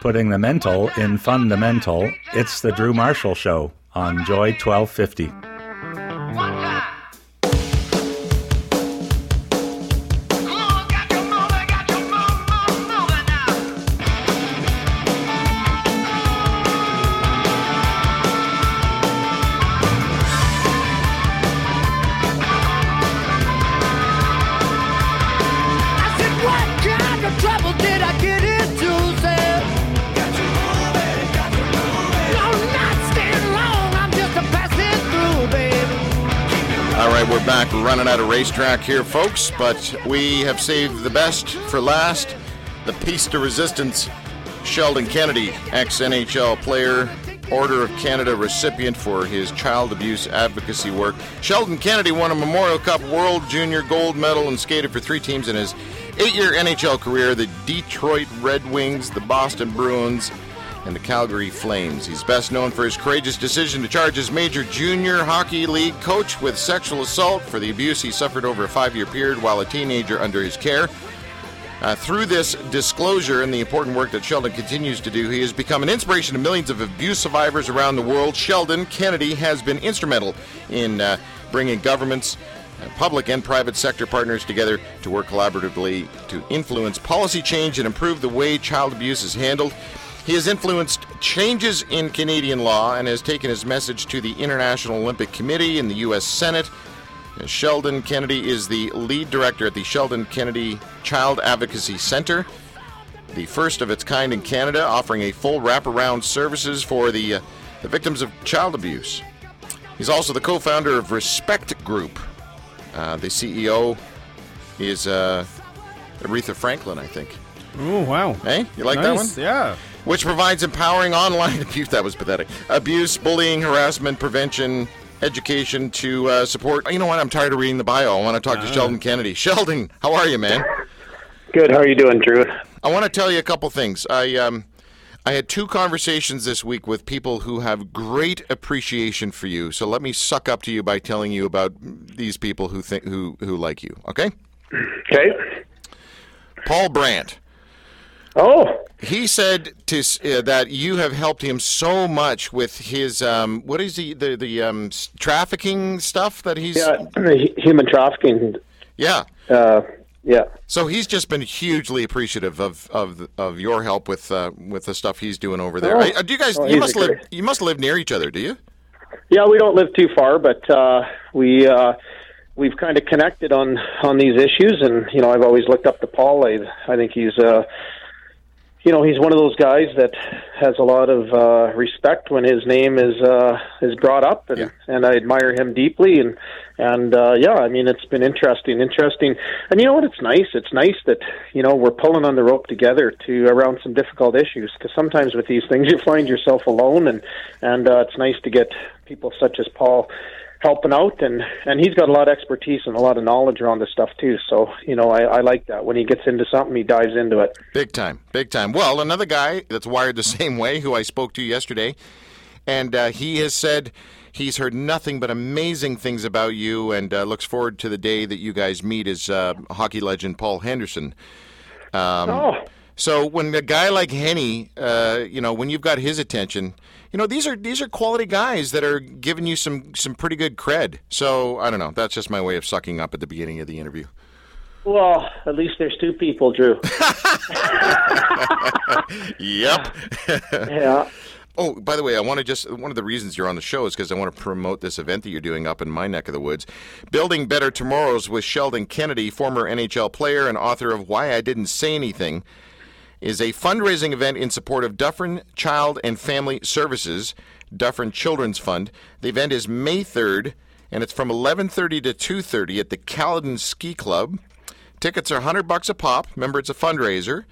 Putting the mental in fundamental, it's the Drew Marshall Show on Joy 1250. Out of racetrack here, folks, but we have saved the best for last. The Piece de Resistance, Sheldon Kennedy, ex NHL player, Order of Canada recipient for his child abuse advocacy work. Sheldon Kennedy won a Memorial Cup World Junior Gold Medal and skated for three teams in his eight year NHL career the Detroit Red Wings, the Boston Bruins, and the Calgary Flames. He's best known for his courageous decision to charge his major junior hockey league coach with sexual assault for the abuse he suffered over a five year period while a teenager under his care. Uh, through this disclosure and the important work that Sheldon continues to do, he has become an inspiration to millions of abuse survivors around the world. Sheldon Kennedy has been instrumental in uh, bringing governments, uh, public and private sector partners together to work collaboratively to influence policy change and improve the way child abuse is handled. He has influenced changes in Canadian law and has taken his message to the International Olympic Committee and the U.S. Senate. Sheldon Kennedy is the lead director at the Sheldon Kennedy Child Advocacy Center, the first of its kind in Canada, offering a full wraparound services for the, uh, the victims of child abuse. He's also the co-founder of Respect Group. Uh, the CEO is uh, Aretha Franklin, I think. Oh wow! Hey, you like that one? Yeah. Which provides empowering online abuse. That was pathetic. Abuse, bullying, harassment, prevention, education to uh, support. You know what? I'm tired of reading the bio. I want to talk to Sheldon Kennedy. Sheldon, how are you, man? Good. How are you doing, Drew? I want to tell you a couple things. I um, I had two conversations this week with people who have great appreciation for you. So let me suck up to you by telling you about these people who think who who like you. Okay, Okay. Paul Brandt. Oh, He said to uh, that you have helped him so much with his um, what is he the the um, trafficking stuff that he's yeah. hu- Human trafficking. yeah. Uh, yeah. So he's just been hugely appreciative of of, of your help with uh, with the stuff he's doing over there. Oh. I- uh, do you guys Oh, you must live you must live near each other, do you? Yeah. We don't live too far, but uh, we uh, we've kind of connected on on these issues, and you know, I've always looked up to Paul. I I think he's uh, you know, he's one of those guys that has a lot of uh, respect when his name is uh, is brought up, and Yeah. and I admire him deeply. And and uh, yeah, I mean, it's been interesting, interesting. And you know what? It's nice. It's nice that you know we're pulling on the rope together to around some difficult issues. Because sometimes with these things, you find yourself alone, and and uh, it's nice to get people such as Paul helping out and and he's got a lot of expertise and a lot of knowledge around this stuff too so you know I, I like that when he gets into something he dives into it Big time, big time. Well, another guy that's wired the same way, who I spoke to yesterday, and uh, he has said he's heard nothing but amazing things about you, and uh, looks forward to the day that you guys meet. Is uh, hockey legend Paul Henderson. Um, oh So when a guy like Henny, uh, you know, when you've got his attention, you know, these are these are quality guys that are giving you some some pretty good cred. So I don't know. That's just my way of sucking up at the beginning of the interview. well at least there's two people drew Yep. yeah Oh, by the way, I want to just one of the reasons you're on the show is because I want to promote this event that you're doing up in my neck of the woods. Building Better Tomorrows with Sheldon Kennedy, former NHL player and author of Why I Didn't Say Anything, is a fundraising event in support of Dufferin Child and Family Services, Dufferin Children's Fund. The event is May 3rd, and it's from 11:30 to 2:30 at the Caledon Ski Club. Tickets are 100 bucks a pop. Remember, it's a fundraiser.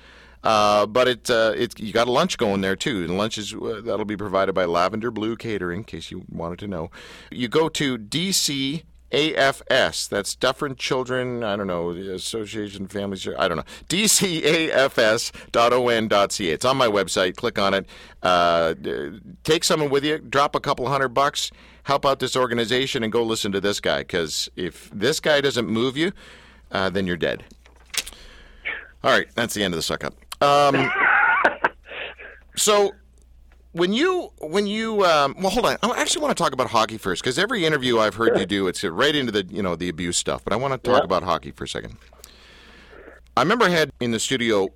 Uh, but it, uh, it you got a lunch going there too, and lunch is uh, that'll be provided by Lavender Blue Catering, in case you wanted to know. You go to DC AFS. That's Dufferin Children. I don't know the Association Families. I don't know DCAFS.on.ca. It's on my website. Click on it. Uh, take someone with you. Drop a couple hundred bucks. Help out this organization and go listen to this guy. Because if this guy doesn't move you, uh, then you're dead. All right, that's the end of the suck up. Um, So when you when you um, well hold on I actually want to talk about hockey first because every interview I've heard you do it's right into the you know the abuse stuff but I want to talk Yeah. about hockey for a second. I remember I had in the studio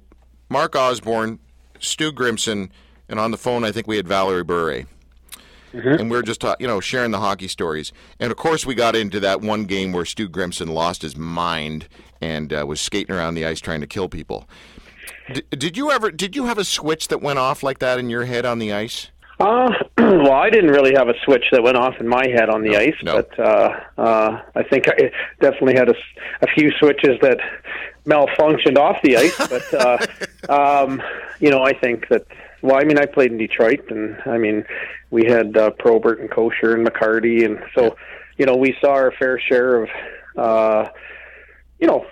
Mark Osborne, Stu Grimson, and on the phone I think we had Valeri Bure. And we were just you know sharing the hockey stories, and of course we got into that one game where Stu Grimson lost his mind and uh, was skating around the ice trying to kill people. D- did you ever? Did you have a switch that went off like that in your head on the ice? Uh, well, I didn't really have a switch that went off in my head on the ice, no. but uh, uh, I think I definitely had a, a few switches that malfunctioned off the ice. But uh, um, you know, I think that. Well, I mean, I played in Detroit, and I mean, we had uh, Probert and Kocur and McCarty, and so you know, we saw our fair share of, uh, you know,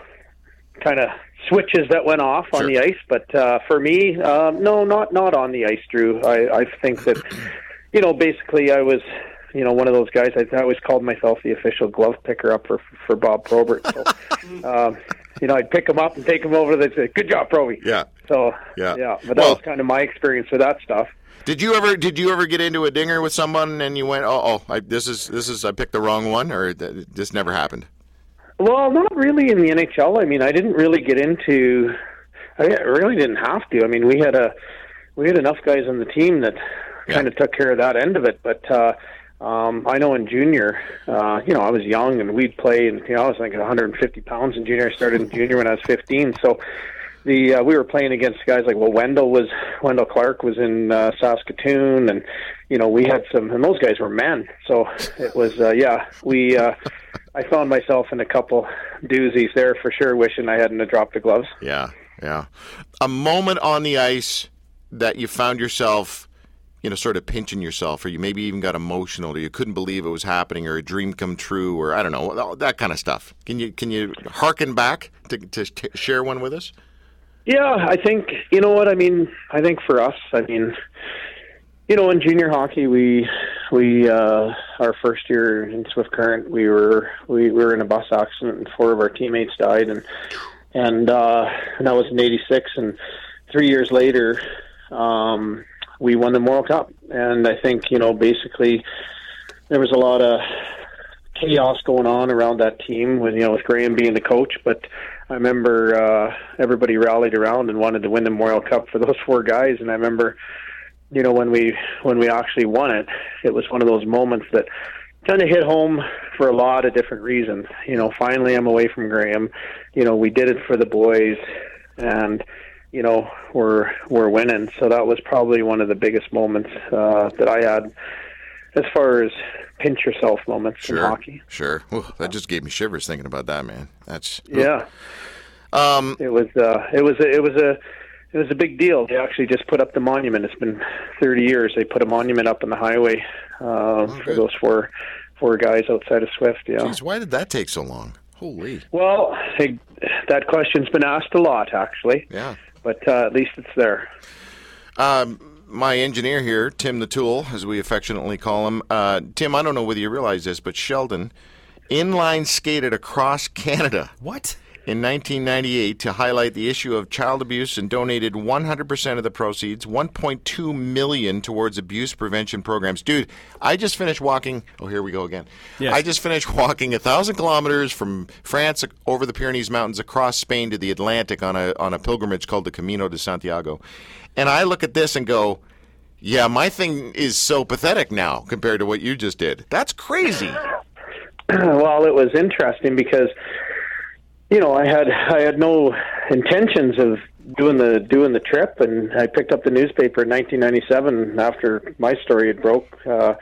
kind of switches that went off on Sure. the ice. But uh, for me, um, no, not not on the ice, Drew. I, I think that, you know, basically, I was, you know, one of those guys. I, I always called myself the official glove picker up for for Bob Probert. So, um, you know, I'd pick him up and take him over. They'd say, "Good job, Proby." Yeah. So, Yeah. yeah. But that Well- was kind of my experience with that stuff. Did you ever? Did you ever get into a dinger with someone and you went, "Oh, oh, I, this is this is I picked the wrong one," or th- this never happened? Well, not really in the NHL. I mean, I didn't really get into. I really didn't have to. I mean, we had a we had enough guys on the team that Yeah. kind of took care of that end of it. But uh, um, I know in junior, uh, you know, I was young and we'd play, and you know, I was like 150 pounds in junior. I started in junior when I was 15, so. The uh, we were playing against guys like well Wendel was Wendel Clark was in uh, Saskatoon and you know we had some and those guys were men so it was uh, yeah we uh, I found myself in a couple doozies there for sure, wishing I hadn't dropped the gloves. Yeah, yeah. A moment on the ice that you found yourself, you know, sort of pinching yourself, or you maybe even got emotional, or you couldn't believe it was happening, or a dream come true, or I don't know, all that kind of stuff. Can you can you harken back to to t- share one with us? Yeah, I think you know what I mean. I think for us, I mean, you know, in junior hockey, we we uh, our first year in Swift Current, we were we, we were in a bus accident, and four of our teammates died, and and uh, and that was in '86, and three years later, um, we won the Memorial Cup, and I think you know basically there was a lot of chaos going on around that team with you know with Graham being the coach, but I remember uh, everybody rallied around and wanted to win the Memorial Cup for those four guys, and I remember you know when we when we actually won it, it was one of those moments that kind of hit home for a lot of different reasons. You know, finally I'm away from Graham. You know, we did it for the boys, and you know we're we're winning. So that was probably one of the biggest moments uh, that I had as far as pinch yourself moments in hockey. sure. Ooh, that just gave me shivers thinking about that, man. That's Yeah. Um, It was uh, it was a, it was a it was a big deal. They actually just put up the monument. It's been 30 years. They put a monument up on the highway uh, for Oh, good. those four four guys outside of Swift. Yeah. geez, why did that take so long? Holy, Well, hey, that question's been asked a lot actually, yeah. but uh, at least it's there. Um, my engineer here, Tim the Tool, as we affectionately call him. Uh, Tim, I don't know whether you realize this, but Sheldon inline skated across Canada What? In 1998 to highlight the issue of child abuse and donated 100% of the proceeds, 1.2 million towards abuse prevention programs. Dude, I just finished walking. Oh, here we go again. Yes. I just finished walking a thousand kilometers from France over the Pyrenees Mountains across Spain to the Atlantic on a on a pilgrimage called the Camino de Santiago, and I look at this and go. Yeah, my thing is so pathetic now compared to what you just did. That's crazy. well, it was interesting because you know I had I had no intentions of doing the doing the trip, and I picked up the newspaper in 1997 after my story had broke. Uh,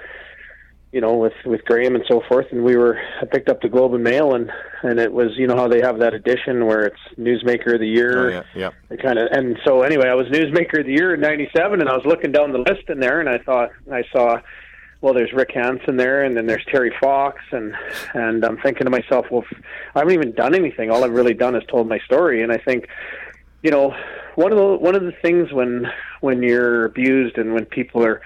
you know, with with Graham and so forth, and we were I picked up the Globe and Mail, and and it was you know how they have that edition where it's Newsmaker of the Year. Oh, yeah, yeah. Kind of and so anyway, I was Newsmaker of the Year in '97, and I was looking down the list in there, and I thought I saw, well, there's Rick Hansen there, and then there's Terry Fox, and and I'm thinking to myself, well, I haven't even done anything. All I've really done is told my story, and I think, you know, one of the one of the things when when you're abused and when people are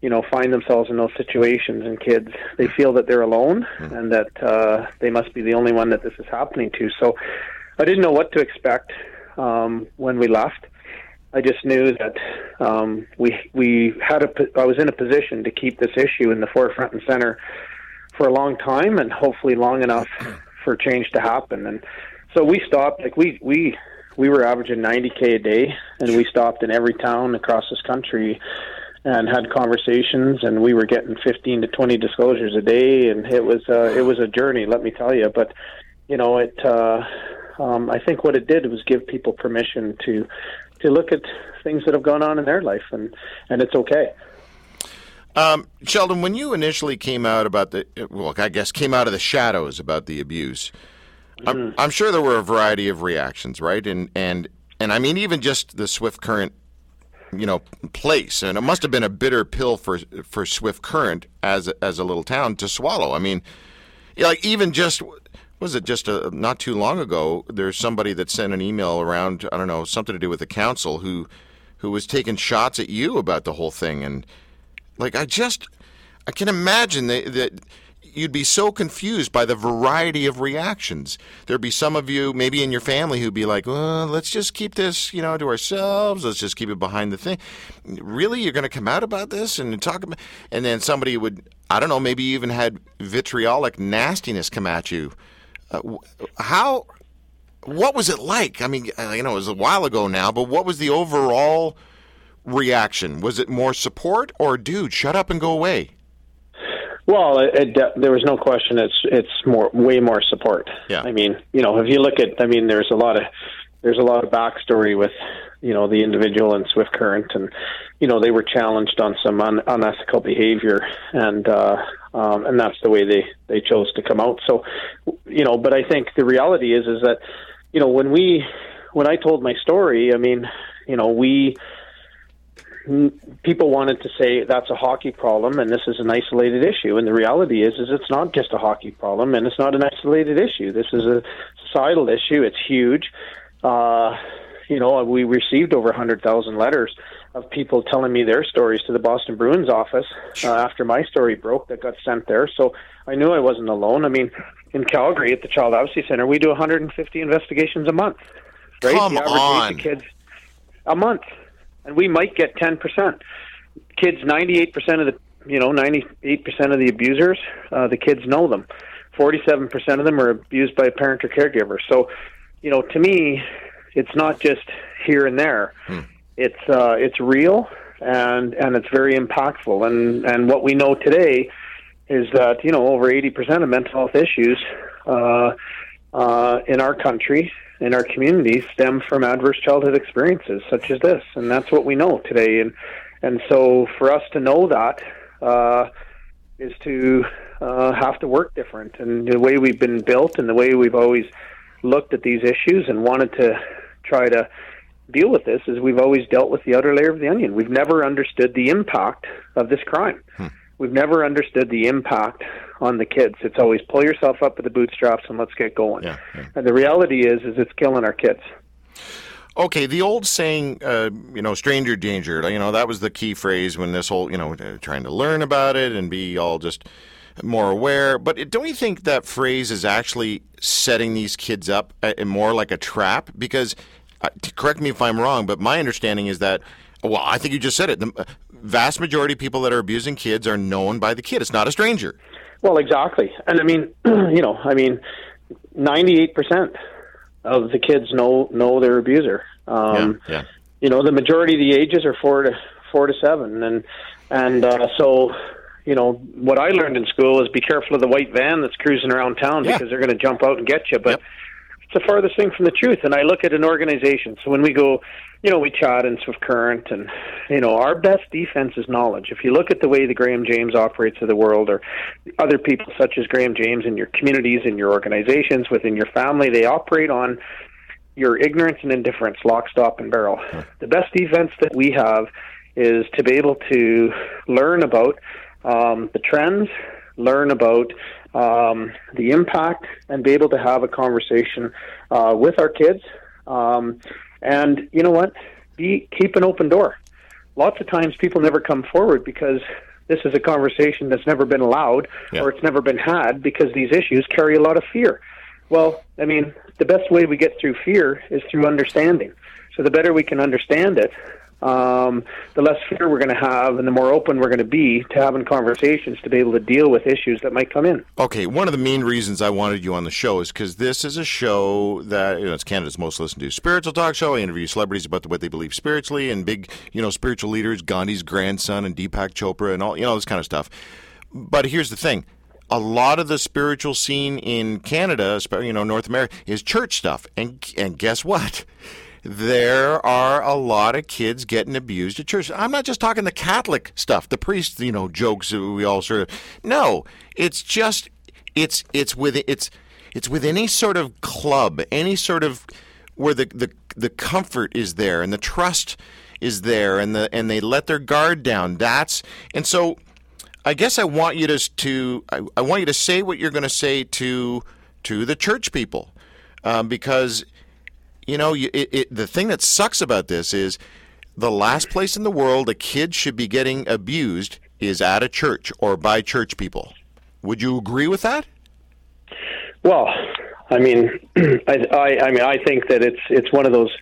you know find themselves in those situations and kids they feel that they're alone and that uh they must be the only one that this is happening to. So i didn't know what to expect um when we left I just knew that um, we we had a I was in a position to keep this issue in the forefront and center for a long time, and hopefully long enough for change to happen. And so we stopped. Like we we we were averaging 90k a day, and we stopped in every town across this country and had conversations and we were getting 15 to 20 disclosures a day and it was uh, it was a journey let me tell you but you know it uh, um, I think what it did was give people permission to to look at things that have gone on in their life and and it's okay Um, Sheldon, when you initially came out about the, well, I guess came out of the shadows about the abuse, I'm, I'm sure there were a variety of reactions, right? And and and I mean, even just the Swift Current, you know, place, and it must have been a bitter pill for for Swift Current as a, as a little town to swallow. I mean, like even just was it just a, not too long ago? There's somebody that sent an email around. I don't know something to do with the council who who was taking shots at you about the whole thing and like I just I can imagine that, that you'd be so confused by the variety of reactions. There'd be some of you, maybe in your family, who'd be like, well, let's just keep this, you know, to ourselves. Let's just keep it behind the thing. Really, you're going to come out about this and talk about? And then somebody would, I don't know, maybe even had vitriolic nastiness come at you. Uh, how? What was it like? I mean, you know it was a while ago now, but what was the overall reaction? Was it more support or, dude, shut up and go away? Well, it, it, there was no question. It's it's more way more support. Yeah. I mean, you know, if you look at, I mean, there's a lot of there's a lot of backstory with you know the individual in Swift Current, and you know they were challenged on some un- unethical behavior, and uh, um, and that's the way they they chose to come out. So, you know, but I think the reality is is that you know when we when I told my story, I mean, you know, we people wanted to say that's a hockey problem and this is an isolated issue. And the reality is is it's not just a hockey problem and it's not an isolated issue. This is a societal issue. It's huge. Uh you know we received over 100,000 letters of people telling me their stories to the Boston Bruins office uh, after my story broke that got sent there so I knew I wasn't alone I mean in Calgary at the Child Advocacy Center we do 150 investigations a month right Come the average age on. of kids a month and we might get 10%. Kids, 98% of the, you know, 98% of the abusers, uh, the kids know them. 47% of them are abused by a parent or caregiver. So, you know, to me, it's not just here and there. It's uh, it's real and and it's very impactful. And and what we know today is that you know over 80% of mental health issues uh, uh, in our country in our communities stem from adverse childhood experiences such as this, and that's what we know today. And and so for us to know that uh, is to uh, have to work different. And the way we've been built, and the way we've always looked at these issues and wanted to try to deal with this, is we've always dealt with the outer layer of the onion. We've never understood the impact of this crime. We've never understood the impact on the kids. It's always pull yourself up by the bootstraps and let's get going. Yeah, yeah. And the reality is, is it's killing our kids. Okay, the old saying, uh, you know, stranger danger, you know, that was the key phrase when this whole, you know, trying to learn about it and be all just more aware. But don't you think that phrase is actually setting these kids up uh, more like a trap? Because, uh, correct me if I'm wrong, but my understanding is that, well, I think you just said it. The vast majority of people that are abusing kids are known by the kid. It's not a stranger. Well, exactly. And I mean, you know, I mean, ninety-eight percent of the kids know know their abuser. Um, yeah. You know, the majority of the ages are four to four to seven, and and uh, so. You know what I learned in school is be careful of the white van that's cruising around town Yeah. because they're going to jump out and get you. But Yep. it's the farthest thing from the truth. And I look at an organization. So when we go, you know, we chat in Swift Current, and you know, our best defense is knowledge. If you look at the way the Graham James operates in the world, or other people such as Graham James in your communities, in your organizations, within your family, they operate on your ignorance and indifference, lock, stop, and barrel. The best defense that we have is to be able to learn about um, the trends, learn about um, the impact, and be able to have a conversation uh, with our kids. Um, and you know what? Be keep an open door. Lots of times, people never come forward because this is a conversation that's never been allowed Yeah. or it's never been had because these issues carry a lot of fear. Well, I mean, the best way we get through fear is through understanding. So the better we can understand it, um, the less fear we're going to have, and the more open we're going to be to having conversations to be able to deal with issues that might come in. Okay, one of the main reasons I wanted you on the show is because this is a show that you know it's Canada's most listened to spiritual talk show. I interview celebrities about what they believe spiritually and big, you know, spiritual leaders, Gandhi's grandson and Deepak Chopra and all, you know, this kind of stuff. But here's the thing: a lot of the spiritual scene in Canada, you know, North America, is church stuff, and and guess what? There are a lot of kids getting abused at church. I'm not just talking the Catholic stuff, the priest, you know, jokes that we all sort of. No, it's just it's it's with it's it's with any sort of club, any sort of where the the the comfort is there and the trust is there and the and they let their guard down. That's and so I guess I want you to to I, I want you to say what you're going to say to to the church people um, because you know, it, it, the thing that sucks about this is the last place in the world a kid should be getting abused is at a church or by church people. Would you agree with that? Well, I mean, I, I, I mean, I think that it's it's one of those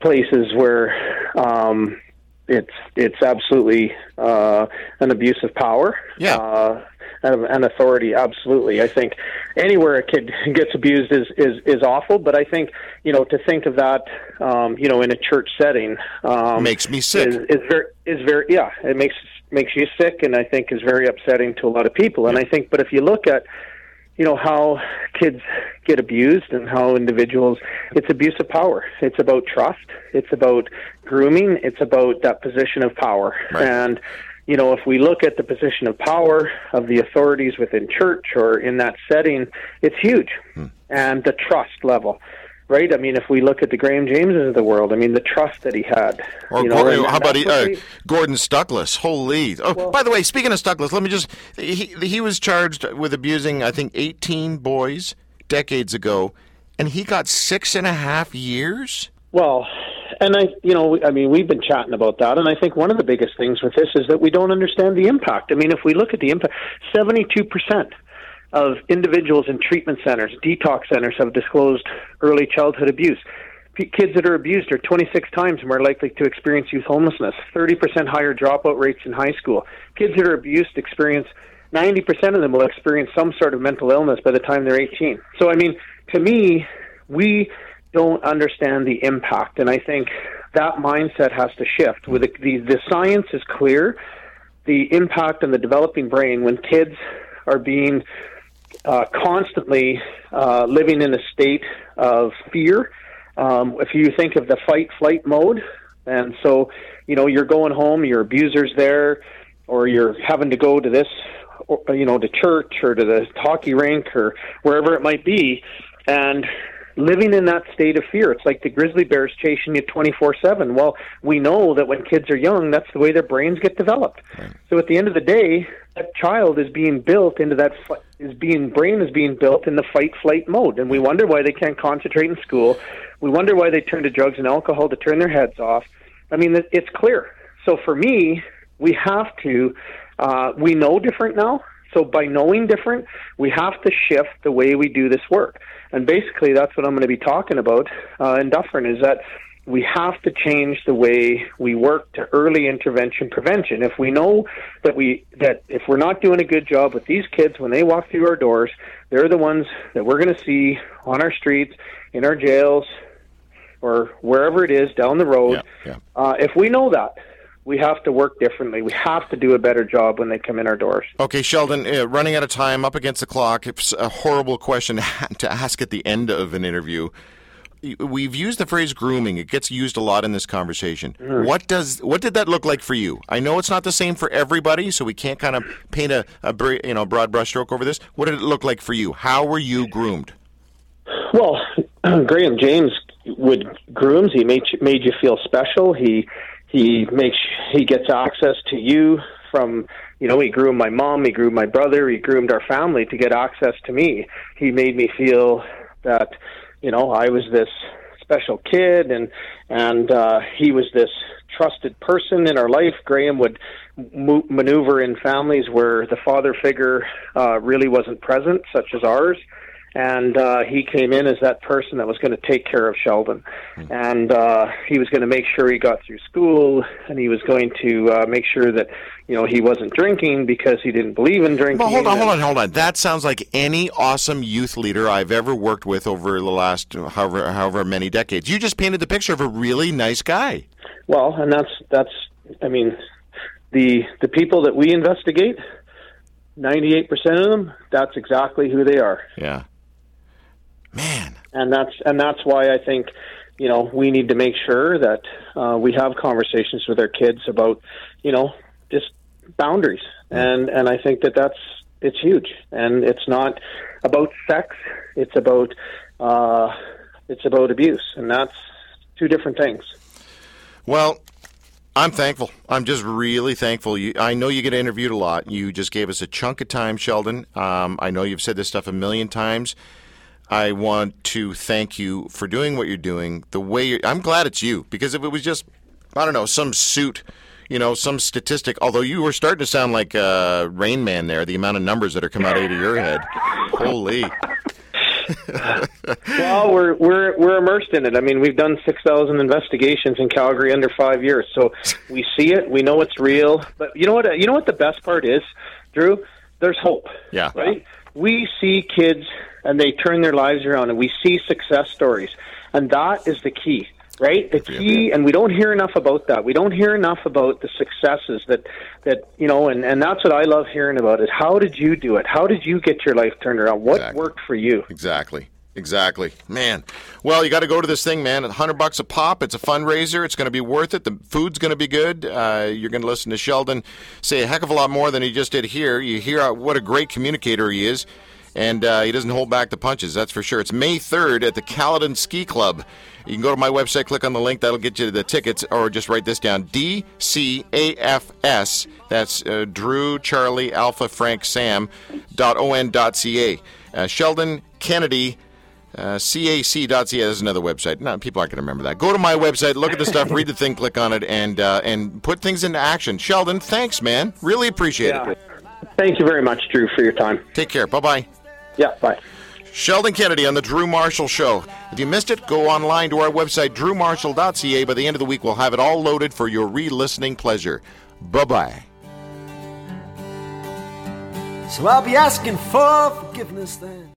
places where um, it's it's absolutely uh, an abuse of power. Yeah. Uh, and authority, absolutely. I think anywhere a kid gets abused is, is is awful. But I think you know to think of that, um, you know, in a church setting, um, Makes me sick. Is, is very is very yeah. It makes makes you sick, and I think is very upsetting to a lot of people. And I think, but if you look at you know how kids get abused and how individuals it's abuse of power it's about trust it's about grooming it's about that position of power Right. and you know if we look at the position of power of the authorities within church or in that setting it's huge and the trust level right i mean if we look at the graham jameses of the world i mean the trust that he had Or you know, Gor- and- how about he, uh, Gordon Stuckless? Holy! Oh, by the way, speaking of Stuckless, let me just he he was charged with abusing I think 18 boys decades ago, and he got six and a half years. Well, and I, you know, I mean, we've been chatting about that, and I think one of the biggest things with this is that we don't understand the impact. I mean, if we look at the impact, seventy-two percent of individuals in treatment centers, detox centers, have disclosed early childhood abuse. P- Kids that are abused are 26 times more likely to experience youth homelessness, 30% higher dropout rates in high school. Kids that are abused experience 90% of them will experience some sort of mental illness by the time they're 18. So, I mean, to me, we don't understand the impact, and I think that mindset has to shift. With the, the, the science is clear, the impact on the developing brain when kids are being uh, constantly uh, living in a state of fear. Um, if you think of the fight flight mode, and so you know you're going home, your abuser's there, or you're having to go to this, or, you know, to church or to the hockey rink or wherever it might be, and living in that state of fear. It's like the grizzly bears chasing you 24 7. Well, we know that when kids are young, that's the way their brains get developed. So at the end of the day, that child is being built into that is being brain is being built in the fight flight mode, and we wonder why they can't concentrate in school. We wonder why they turn to drugs and alcohol to turn their heads off. I mean, it's clear. So for me, we have to. Uh, we know different now. So by knowing different, we have to shift the way we do this work. And basically, that's what I'm going to be talking about uh, in Dufferin is that we have to change the way we work to early intervention prevention. If we know that we that if we're not doing a good job with these kids when they walk through our doors, they're the ones that we're going to see on our streets, in our jails, or wherever it is down the road. Yeah, yeah. Uh, if we know that, we have to work differently. We have to do a better job when they come in our doors. Okay, Sheldon, uh, running out of time, up against the clock. It's a horrible question to ask at the end of an interview. We've used the phrase grooming. It gets used a lot in this conversation. What does what did that look like for you? I know it's not the same for everybody, so we can't kind of paint a, a you know broad brushstroke over this. What did it look like for you? How were you groomed? Well, Graham James would grooms. He made made you feel special. He he makes he gets access to you from you know he groomed my mom. He groomed my brother. He groomed our family to get access to me. He made me feel that you know I was this special kid and and uh, he was this trusted person in our life. Graham would mo- maneuver in families where the father figure uh, really wasn't present, such as ours and uh, he came in as that person that was going to take care of Sheldon, and uh, he was going to make sure he got through school, and he was going to uh, make sure that you know he wasn't drinking because he didn't believe in drinking. Well, hold on, hold on, hold on. That sounds like any awesome youth leader I've ever worked with over the last however however many decades. You just painted the picture of a really nice guy. Well, and that's that's I mean, the the people that we investigate, ninety eight percent of them, that's exactly who they are. Yeah. Man. and that's and that's why I think you know we need to make sure that uh, we have conversations with our kids about you know just boundaries and and I think that that's it's huge and it's not about sex it's about uh, it's about abuse and that's two different things Well, I'm thankful. I'm just really thankful. You, I know you get interviewed a lot. You just gave us a chunk of time, Sheldon. Um, I know you've said this stuff a million times. I want to thank you for doing what you're doing. The way you're, I'm glad it's you because if it was just, I don't know, some suit, you know, some statistic. Although you were starting to sound like uh, Rain Man there, the amount of numbers that are coming out of your head. Holy. well we're we're we're immersed in it I mean we've done 6000 investigations in Calgary under 5 years so we see it we know it's real but you know what you know what the best part is Drew there's hope Yeah. right we see kids and they turn their lives around and we see success stories. And that is the key right? The key and we don't hear enough about that. We don't hear enough about the successes that that you know and and that's what i love hearing about is how did you do it? How did you get your life turned around? What Exactly. worked for you? Exactly. Exactly. Man. Well, you got to go to this thing, man. A 100 bucks a pop. It's a fundraiser. It's going to be worth it. The food's going to be good. Uh, you're going to listen to Sheldon say a heck of a lot more than he just did here. You hear what a great communicator he is. And uh, he doesn't hold back the punches, that's for sure. It's May 3rd at the Caledon Ski Club. You can go to my website, click on the link, that'll get you to the tickets, or just write this down DCAFS. That's uh, Drew, Charlie, Alpha, Frank, Sam, dot on dot ca. Uh, Sheldon Kennedy. Uh, cac.ca There's another website. No, people aren't going to remember that. Go to my website, look at the stuff, read the thing, click on it, and uh, and put things into action. Sheldon, thanks, man. Really appreciate it. Thank you very much, Drew, for your time. Take care. Bye bye. Yeah, bye. Sheldon Kennedy on the Drew Marshall Show. If you missed it, go online to our website, drewmarshall.ca. By the end of the week, we'll have it all loaded for your re listening pleasure. Bye bye. So I'll be asking for forgiveness then.